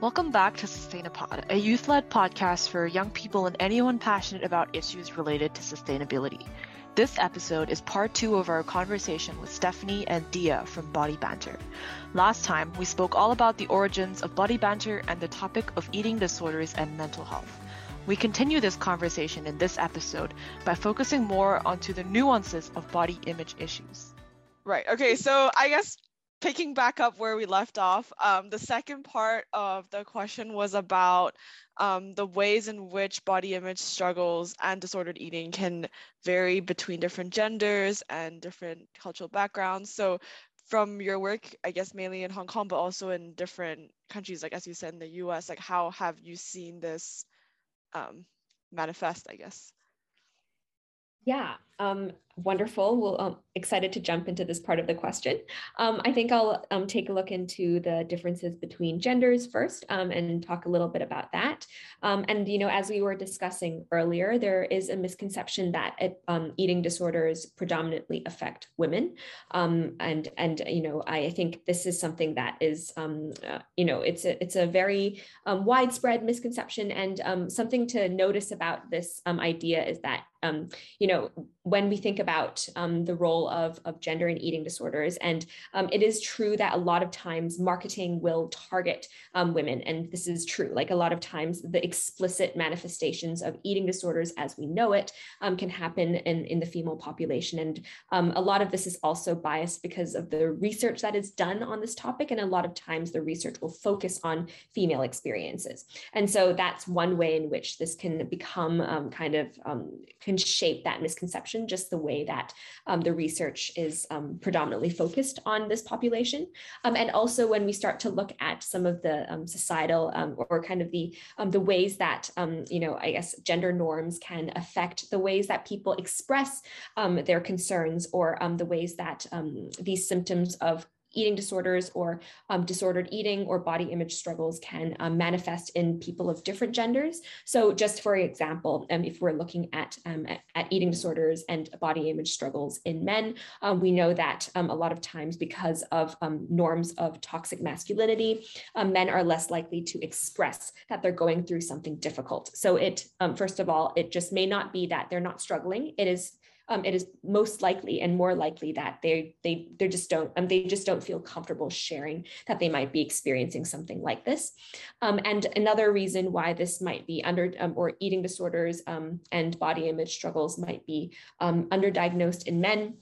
Welcome back to Sustainapod, a youth led podcast for young people and anyone passionate about issues related to sustainability. This episode is part two of our conversation with Stephanie and Dia from Body Banter. Last time, we spoke all about the origins of body banter and the topic of eating disorders and mental health. We continue this conversation in this episode by focusing more onto the nuances of body image issues. Right. Okay. So I guess picking back up where we left off, um, the second part of the question was about um, the ways in which body image struggles and disordered eating can vary between different genders and different cultural backgrounds. So, from your work, I guess mainly in Hong Kong, but also in different countries, like as you said in the US, like how have you seen this um, manifest, I guess? Yeah, um, wonderful. Well, um, excited to jump into this part of the question. Um, I think I'll um, take a look into the differences between genders first um, and talk a little bit about that. Um, and, you know, as we were discussing earlier, there is a misconception that it, um, eating disorders predominantly affect women. and, and, you know, I think this is something that is, uh, you know, it's a, it's a very widespread misconception and something to notice about this idea is that, you know, when we think about um, the role of, of gender and eating disorders. And um, it is true that a lot of times marketing will target um, women. And this is true. Like a lot of times, the explicit manifestations of eating disorders as we know it um, can happen in, in the female population. And um, a lot of this is also biased because of the research that is done on this topic. And a lot of times, the research will focus on female experiences. And so that's one way in which this can become um, kind of can shape that misconception just the way that um, the research is um, predominantly focused on this population. Um, and also when we start to look at some of the um, societal um, or kind of the, the ways that, you know, I guess gender norms can affect the ways that people express their concerns or the ways that these symptoms of eating disorders or um, disordered eating or body image struggles can um, manifest in people of different genders. So just for example, um, if we're looking at, um, at, at, eating disorders and body image struggles in men, um, we know that um, a lot of times because of norms of toxic masculinity, men are less likely to express that they're going through something difficult. So it, first of all, it just may not be that they're not struggling. It is um, it is most likely and more likely that they they they just don't um, they just don't feel comfortable sharing that they might be experiencing something like this. Um, and another reason why this might be under um, or eating disorders um, and body image struggles might be um, underdiagnosed in men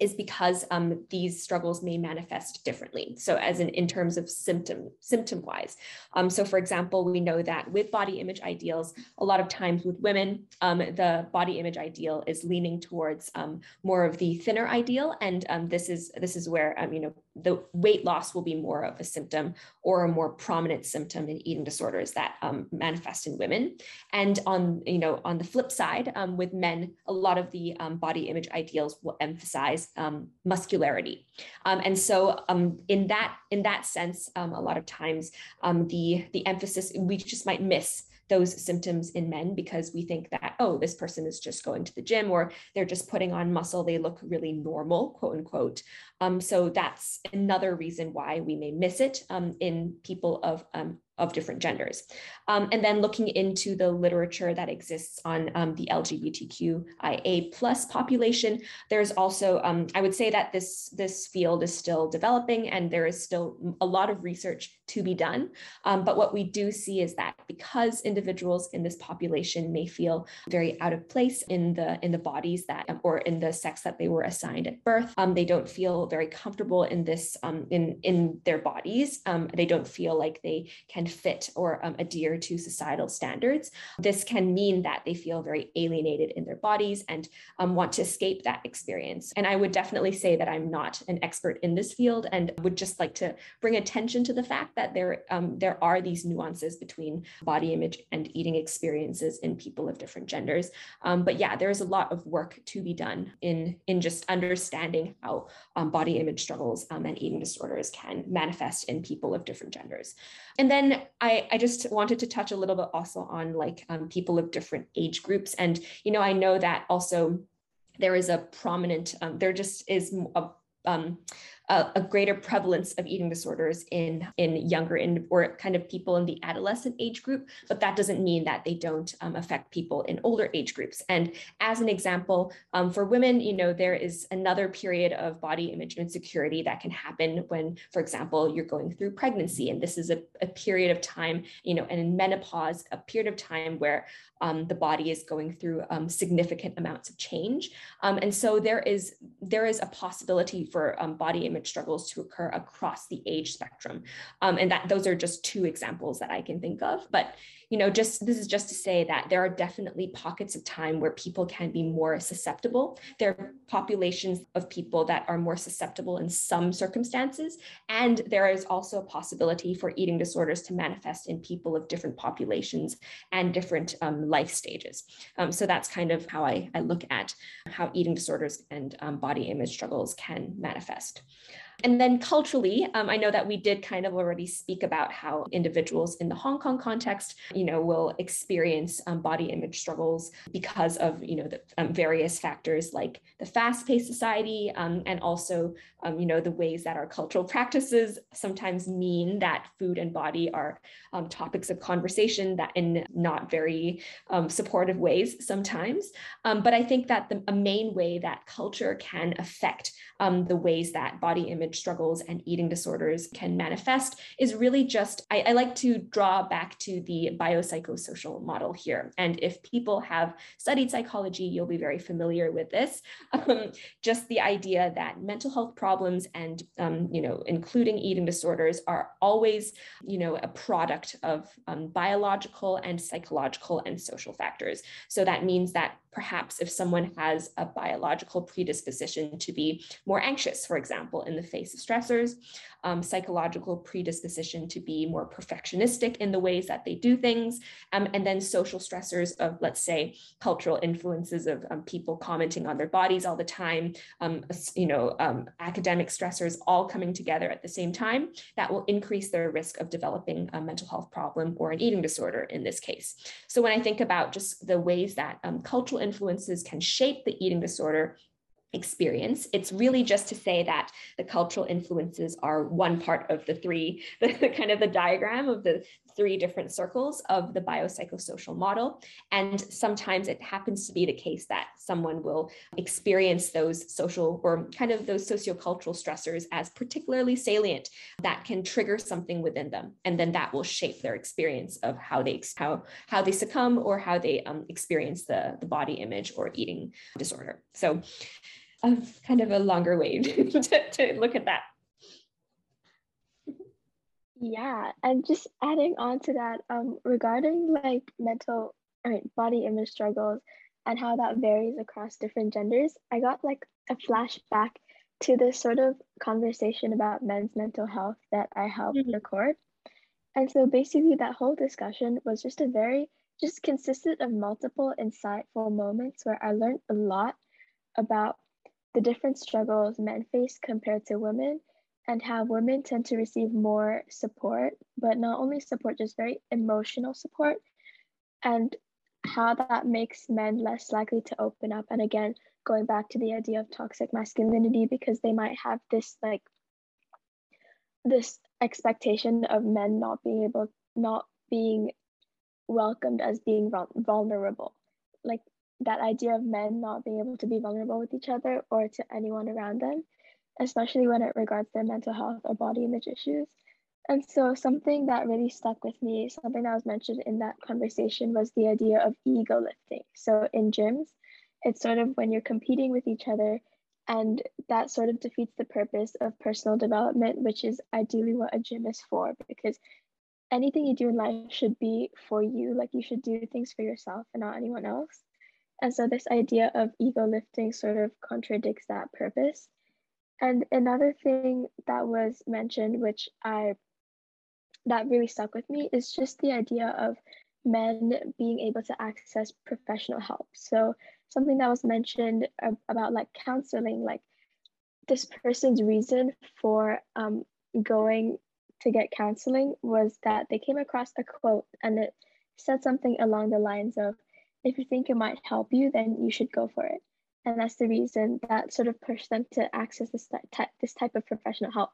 is because um, these struggles may manifest differently. So as in, in terms of symptom, symptom wise. Um, so for example, we know that with body image ideals, a lot of times with women, um, the body image ideal is leaning towards um, more of the thinner ideal. And um, this is this is where, um, you know, the weight loss will be more of a symptom or a more prominent symptom in eating disorders that manifest in women. And on, you know, on the flip side, with men, a lot of the body image ideals will emphasize um, muscularity. Um, and so um, in that in that sense, um, a lot of times um, the the emphasis we just might miss those symptoms in men because we think that oh this person is just going to the gym or they're just putting on muscle they look really normal quote unquote. Um, so that's another reason why we may miss it um, in people of um, of different genders. Um, and then looking into the literature that exists on um, the LGBTQIA plus population, there's also, um, I would say that this, this field is still developing and there is still a lot of research to be done. Um, but what we do see is that because individuals in this population may feel very out of place in the, in the bodies that, or in the sex that they were assigned at birth, um, they don't feel very comfortable in this, um, in, in their bodies. they don't feel like they can fit or um, adhere to societal standards. This can mean that they feel very alienated in their bodies and um, want to escape that experience. And I would definitely say that I'm not an expert in this field and would just like to bring attention to the fact that there, um, there are these nuances between body image and eating experiences in people of different genders. Um, but yeah, there's a lot of work to be done in, in just understanding how um, body image struggles um, and eating disorders can manifest in people of different genders. And then I, I just wanted to touch a little bit also on like um, people of different age groups. And, you know, I know that also there is a prominent, um, there just is a um, a, a, greater prevalence of eating disorders in in younger in or kind of people in the adolescent age group, but that doesn't mean that they don't um, affect people in older age groups. And as an example, um, for women, you know, there is another period of body image insecurity that can happen when, for example, you're going through pregnancy, and this is a, a period of time, you know, and in menopause, a period of time where um, the body is going through um, significant amounts of change. Um, and so there is there is a possibility for um, body image struggles to occur across the age spectrum. Um, and that those are just two examples that I can think of. But you know, just this is just to say that there are definitely pockets of time where people can be more susceptible. There are populations of people that are more susceptible in some circumstances. And there is also a possibility for eating disorders to manifest in people of different populations and different um, life stages. Um, so that's kind of how I, I, look at how eating disorders and um, body image struggles can manifest. And then culturally, um, I know that we did kind of already speak about how individuals in the Hong Kong context, you know, will experience um, body image struggles because of, you know, the um, various factors like the fast-paced society um, and also, um, you know, the ways that our cultural practices sometimes mean that food and body are um, topics of conversation that in not very supportive ways sometimes. but I think that the, a main way that culture can affect the ways that body image image struggles and eating disorders can manifest is really just, I, I like to draw back to the biopsychosocial model here. And if people have studied psychology, you'll be very familiar with this. Um, just the idea that mental health problems and, um, you know, including eating disorders are always, you know, a product of um, biological and psychological and social factors. So that means that perhaps if someone has a biological predisposition to be more anxious, for example, in the face stressors, um, psychological predisposition to be more perfectionistic in the ways that they do things, um, and then social stressors of, let's say, cultural influences of um, people commenting on their bodies all the time, um, you know, um, academic stressors all coming together at the same time, that will increase their risk of developing a mental health problem or an eating disorder in this case. So when I think about just the ways that um, cultural influences can shape the eating disorder, experience. It's really just to say that the cultural influences are one part of the three, the, the, kind of the diagram of the three different circles of the biopsychosocial model. And sometimes it happens to be the case that someone will experience those social or kind of those sociocultural stressors as particularly salient that can trigger something within them. And then that will shape their experience of how they how how they succumb or how they um, experience the, the body image or eating disorder. So uh, kind of a longer way to, to look at that. Yeah, and just adding on to that, um, regarding like mental, I mean, body image struggles and how that varies across different genders, I got like a flashback to this sort of conversation about men's mental health that I helped mm-hmm. record. And so basically, that whole discussion was just a very, just consisted of multiple insightful moments where I learned a lot about the different struggles men face compared to women and how women tend to receive more support, but not only support, just very emotional support, and how that makes men less likely to open up. And again, going back to the idea of toxic masculinity, because they might have this like this expectation of men not being able, not being welcomed as being vulnerable. Like that idea of men not being able to be vulnerable with each other or to anyone around them especially when it regards their mental health or body image issues. And so, something that really stuck with me, something that was mentioned in that conversation, was the idea of ego lifting. So, in gyms, it's sort of when you're competing with each other, and that sort of defeats the purpose of personal development, which is ideally what a gym is for, because anything you do in life should be for you. Like, you should do things for yourself and not anyone else. And so, this idea of ego lifting sort of contradicts that purpose. And another thing that was mentioned, which I that really stuck with me, is just the idea of men being able to access professional help. So something that was mentioned about like counseling, like this person's reason for um, going to get counseling was that they came across a quote and it said something along the lines of, if you think it might help you, then you should go for it. And that's the reason that sort of pushed them to access this, type, this type of professional help.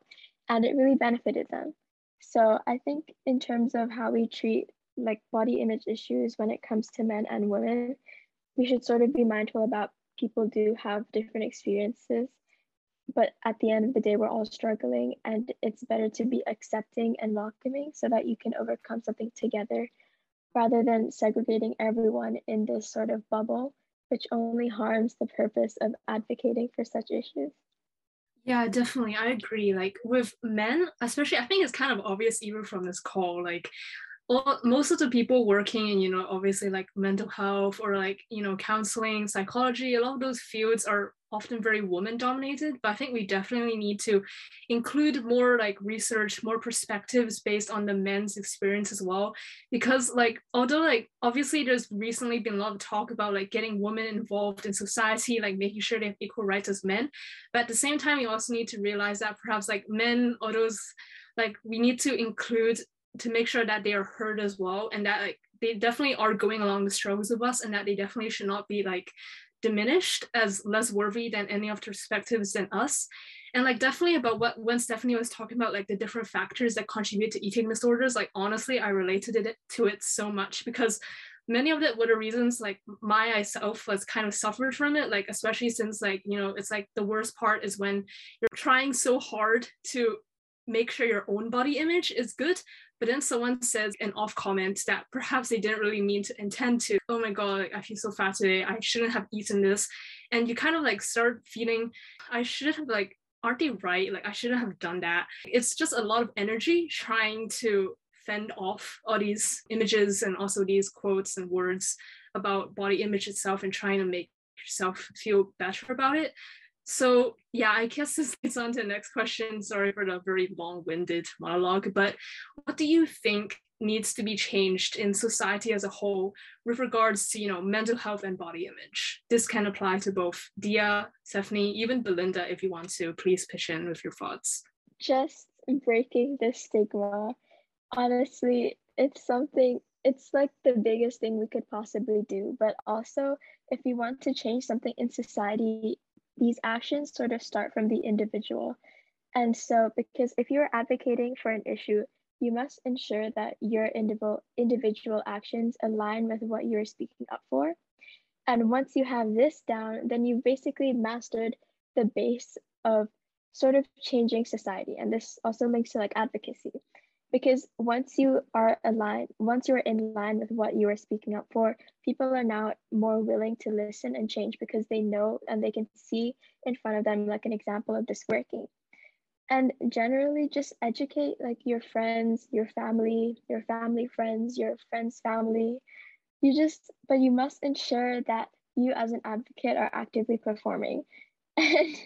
And it really benefited them. So I think in terms of how we treat like body image issues when it comes to men and women, we should sort of be mindful about people do have different experiences. But at the end of the day, we're all struggling, and it's better to be accepting and welcoming so that you can overcome something together rather than segregating everyone in this sort of bubble, which only harms the purpose of advocating for such issues. Yeah, definitely. I agree. Like with men, especially, I think it's kind of obvious even from this call. Like all, most of the people working in you know obviously like mental health or like you know counseling psychology a lot of those fields are often very woman dominated but i think we definitely need to include more like research more perspectives based on the men's experience as well. Because like although like obviously there's recently been a lot of talk about like getting women involved in society like making sure they have equal rights as men but at the same time we also need to realize that perhaps like men or those like we need to include to make sure that they are heard as well and that like they definitely are going along the struggles of us and that they definitely should not be like diminished as less worthy than any of the perspectives than us. And like definitely about what when stephanie was talking about like the different factors that contribute to eating disorders like honestly i related it to it so much because many of it were the reasons like my myself was kind of suffered from it like especially since like you know it's like the worst part is when you're trying so hard to make sure your own body image is good but then someone says an off comment that perhaps they didn't really mean to intend to oh my god i feel so fat today. I shouldn't have eaten this. And you kind of like start feeling i should have like aren't they right? Like i shouldn't have done that. It's just a lot of energy trying to fend off all these images and also these quotes and words about body image itself and trying to make yourself feel better about it so yeah, I guess this leads on to the next question. Sorry for the very long-winded monologue, but what do you think needs to be changed in society as a whole with regards to you know mental health and body image? This can apply to both Dia, Stephanie, even Belinda. If you want to, please pitch in with your thoughts. Just breaking the stigma. Honestly, it's something it's like the biggest thing we could possibly do. But also, if you want to change something in society, these actions sort of start from the individual. And so, because if you're advocating for an issue, you must ensure that your individual individual actions align with what you're speaking up for. And once you have this down, then you've basically mastered the base of sort of changing society. And this also links to like advocacy because once you are aligned once you're in line with what you are speaking up for people are now more willing to listen and change because they know and they can see in front of them like an example of this working. And generally just educate like your friends your family your family friends your friends family. You just but you must ensure that you as an advocate are actively performing. And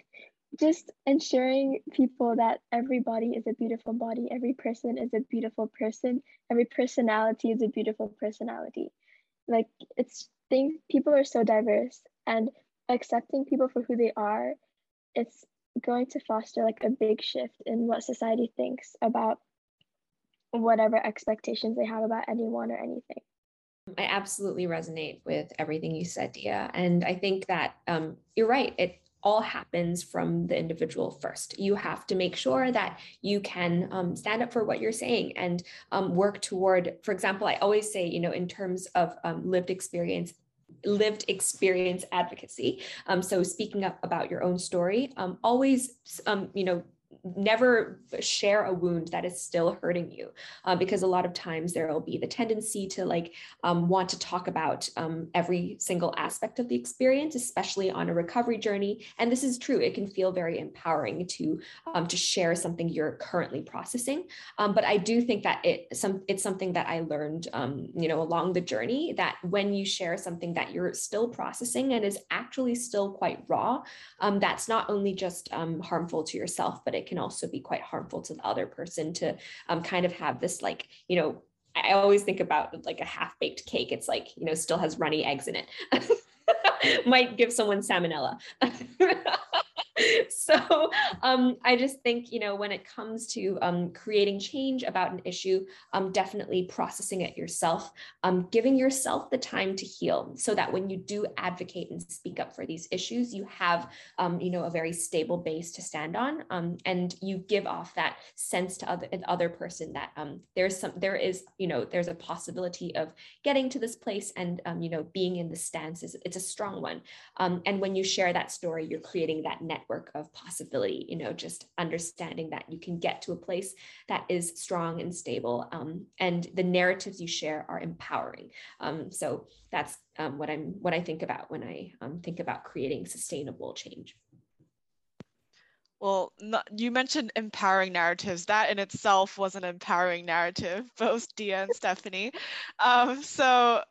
just ensuring people that every body is a beautiful body, every person is a beautiful person, every personality is a beautiful personality. Like it's things people are so diverse and accepting people for who they are, it's going to foster like a big shift in what society thinks about whatever expectations they have about anyone or anything. I absolutely resonate with everything you said, Dia. And I think that um, you're right. It all happens from the individual first. You have to make sure that you can um, stand up for what you're saying and um, work toward, for example, I always say, you know, in terms of um, lived experience, lived experience advocacy. Um, so speaking up about your own story, um, always, um, you know, never share a wound that is still hurting you uh, because a lot of times there will be the tendency to like um, want to talk about um, every single aspect of the experience especially on a recovery journey. And this is true it can feel very empowering to um, to share something you're currently processing. Um, but i do think that it some it's something that i learned um, you know along the journey that when you share something that you're still processing and is actually still quite raw um, that's not only just harmful to yourself but it can also be quite harmful to the other person to um, kind of have this like you know i always think about like a half baked cake. It's like you know still has runny eggs in it. Might give someone salmonella so um, I just think, you know, when it comes to um, creating change about an issue, um, definitely processing it yourself, um, giving yourself the time to heal so that when you do advocate and speak up for these issues, you have, um, you know, a very stable base to stand on um, and you give off that sense to other, other person that there's some, there is, you know, there's a possibility of getting to this place and, you know, being in the stance is, it's a strong one. and when you share that story, you're creating that network of possibility, you know, just understanding that you can get to a place that is strong and stable. Um, and the narratives you share are empowering. Um, so that's um, what I'm what I think about when I um, think about creating sustainable change. Well, not, you mentioned empowering narratives. That in itself was an empowering narrative, both Dia and Stephanie. Um, so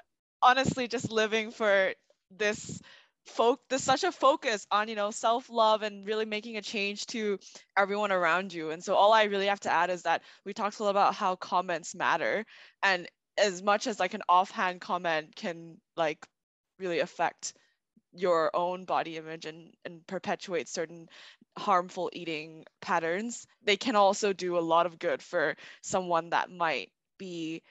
honestly, just living for this folk there's such a focus on you know self-love and really making a change to everyone around you. And so all i really have to add is that we talked a lot about how comments matter. And as much as like an offhand comment can like really affect your own body image and, and perpetuate certain harmful eating patterns they can also do a lot of good for someone that might be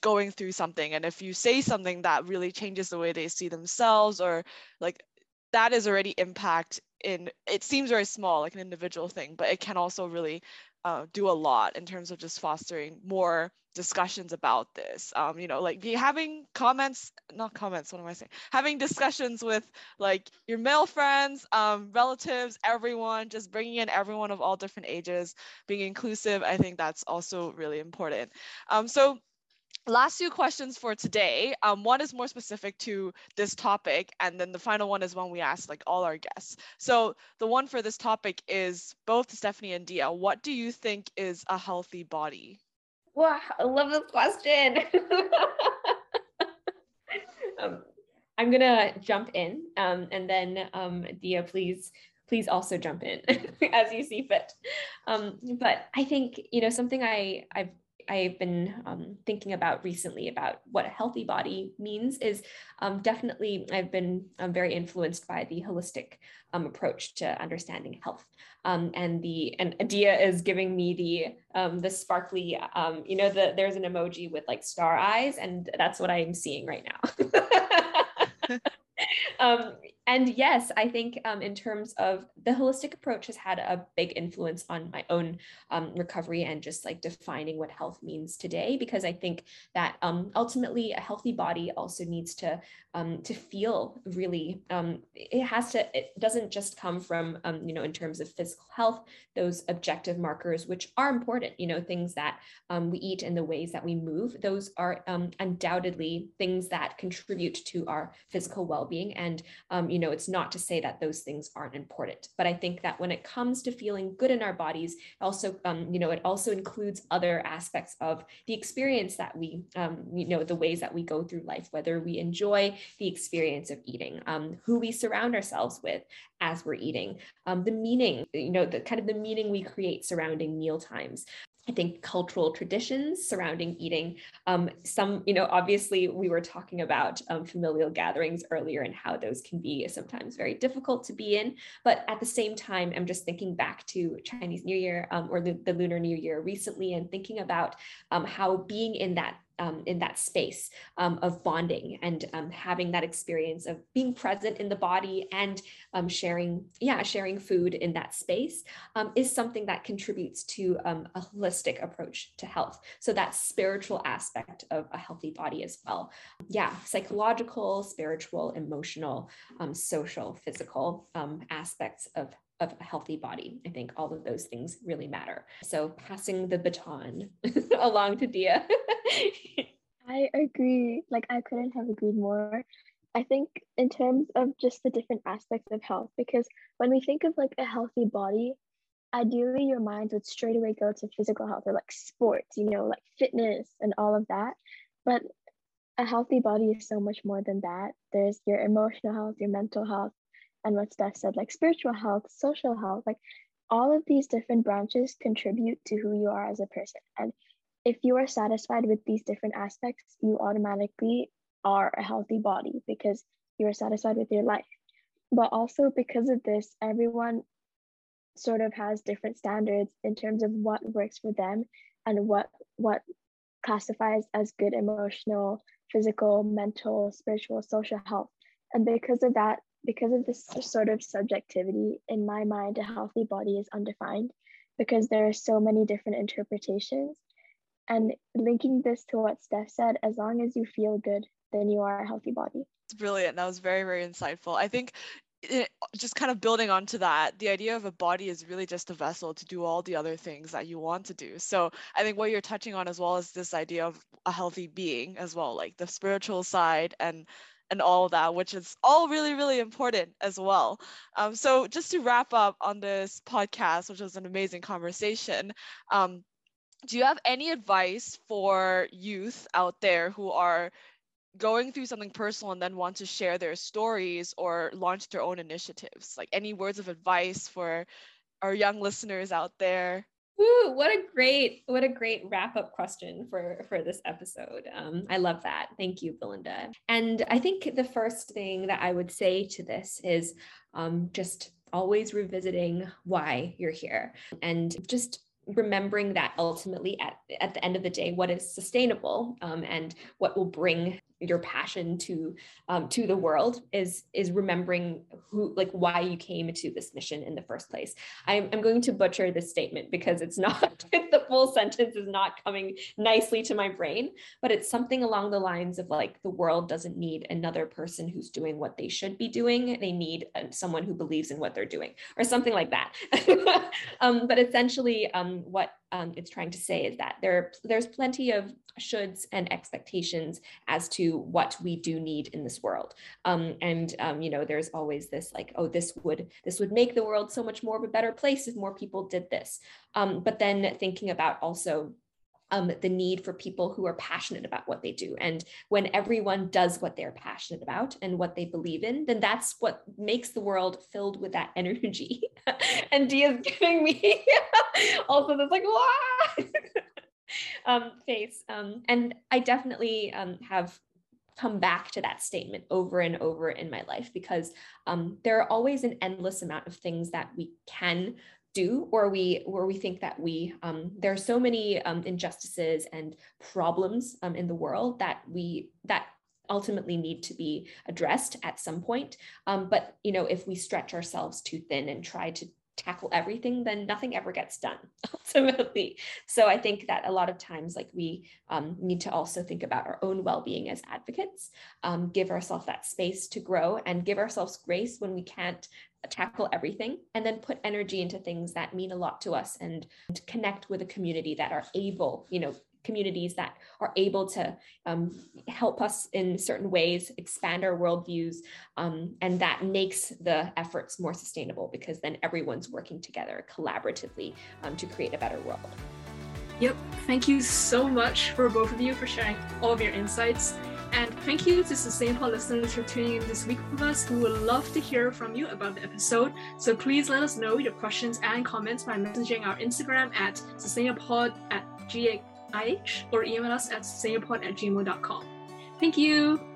going through something and if you say something that really changes the way they see themselves or like that is already impact in it seems very small like an individual thing but it can also really uh, do a lot in terms of just fostering more discussions about this. Um, you know like having comments not comments what am i saying? Having discussions with like your male friends um, relatives everyone just bringing in everyone of all different ages being inclusive i think that's also really important. Um, so last two questions for today. Um, one is more specific to this topic, and then the final one is one we ask like all our guests. So the one for this topic is both Stephanie and Dia. What do you think is a healthy body? Wow, I love this question. um, I'm gonna jump in, um, and then um, Dia, please please also jump in as you see fit. Um, but I think you know something I I've I've been um, thinking about recently about what a healthy body means is um, definitely I've been um, very influenced by the holistic um, approach to understanding health. Um, and the and Dia is giving me the um, the sparkly you know the there's an emoji with like star eyes and that's what I'm seeing right now. and yes, I think um, in terms of the holistic approach has had a big influence on my own um, recovery and just like defining what health means today. Because I think that um, ultimately a healthy body also needs to um, to feel really. Um, it has to. It doesn't just come from um, you know in terms of physical health, those objective markers which are important. You know things that we eat and the ways that we move. Those are undoubtedly things that contribute to our physical well being and you it's not to say that those things aren't important, but I think that when it comes to feeling good in our bodies, also, um, you know, it also includes other aspects of the experience that we, um, you know, the ways that we go through life, whether we enjoy the experience of eating, um, who we surround ourselves with as we're eating, um, the meaning, you know, the kind of the meaning we create surrounding meal times. I think cultural traditions surrounding eating. Um, some, you know, obviously we were talking about um, familial gatherings earlier and how those can be sometimes very difficult to be in. But at the same time, I'm just thinking back to Chinese New Year um, or the, the, Lunar New Year recently and thinking about um, how being in that um, in that space um, of bonding and um, having that experience of being present in the body and um, sharing, yeah, sharing food in that space um, is something that contributes to um, a holistic approach to health. So that spiritual aspect of a healthy body as well. Yeah, psychological, spiritual, emotional, social, physical aspects of of a healthy body. I think all of those things really matter. So passing the baton along to Dia. I agree. Like I couldn't have agreed more. I think in terms of just the different aspects of health, because when we think of like a healthy body, ideally your mind would straight away go to physical health or like sports, you know, like fitness and all of that. But a healthy body is so much more than that. There's your emotional health, your mental health, and what Steph said, like spiritual health, social health, like all of these different branches contribute to who you are as a person. And if you are satisfied with these different aspects, you automatically are a healthy body because you are satisfied with your life. But also because of this, everyone sort of has different standards in terms of what works for them and what what classifies as good emotional, physical, mental, spiritual, social health. And because of that, because of this sort of subjectivity, in my mind, a healthy body is undefined because there are so many different interpretations. And linking this to what Steph said, as long as you feel good, then you are a healthy body. It's brilliant. That was very, very insightful. I think it, just kind of building onto that, the idea of a body is really just a vessel to do all the other things that you want to do. So I think what you're touching on as well is this idea of a healthy being as well, like the spiritual side and and all that, which is all really, really important as well. Um, so just to wrap up on this podcast, which was an amazing conversation, um, do you have any advice for youth out there who are going through something personal and then want to share their stories or launch their own initiatives? Like any words of advice for our young listeners out there? Ooh, what a great, what a great wrap up question for for this episode. Um, I love that. Thank you, Belinda. And I think the first thing that I would say to this is um, just always revisiting why you're here and just remembering that ultimately at, at the end of the day what is sustainable um, and what will bring your passion to um, to the world is is remembering who like why you came to this mission in the first place. I'm, I'm going to butcher this statement because it's not the full sentence is not coming nicely to my brain but it's something along the lines of like the world doesn't need another person who's doing what they should be doing. They need uh, someone who believes in what they're doing or something like that. Um, but essentially um, what um, it's trying to say is that there there's plenty of shoulds and expectations as to what we do need in this world. Um, and um, you know there's always this like oh this would this would make the world so much more of a better place if more people did this. Um, but then thinking about also um, the need for people who are passionate about what they do. And when everyone does what they're passionate about and what they believe in, then that's what makes the world filled with that energy. and Dia's giving me also this like, wow, um, face. Um, and I definitely um, have come back to that statement over and over in my life because um, there are always an endless amount of things that we can do or we or we think that we um, there are so many um, injustices and problems um, in the world that we that ultimately need to be addressed at some point. Um, but you know if we stretch ourselves too thin and try to tackle everything then nothing ever gets done ultimately. So i think that a lot of times like we um, need to also think about our own well-being as advocates um, give ourselves that space to grow and give ourselves grace when we can't tackle everything and then put energy into things that mean a lot to us and connect with a community that are able you know communities that are able to um, help us in certain ways expand our worldviews um, and that makes the efforts more sustainable because then everyone's working together collaboratively um, to create a better world yep thank you so much for both of you for sharing all of your insights and thank you to Sustainapod listeners for tuning in this week with us. We would love to hear from you about the episode. So please let us know your questions and comments by messaging our Instagram at sustainapod at GIH or email us at sustainapod at gmail.com. Thank you.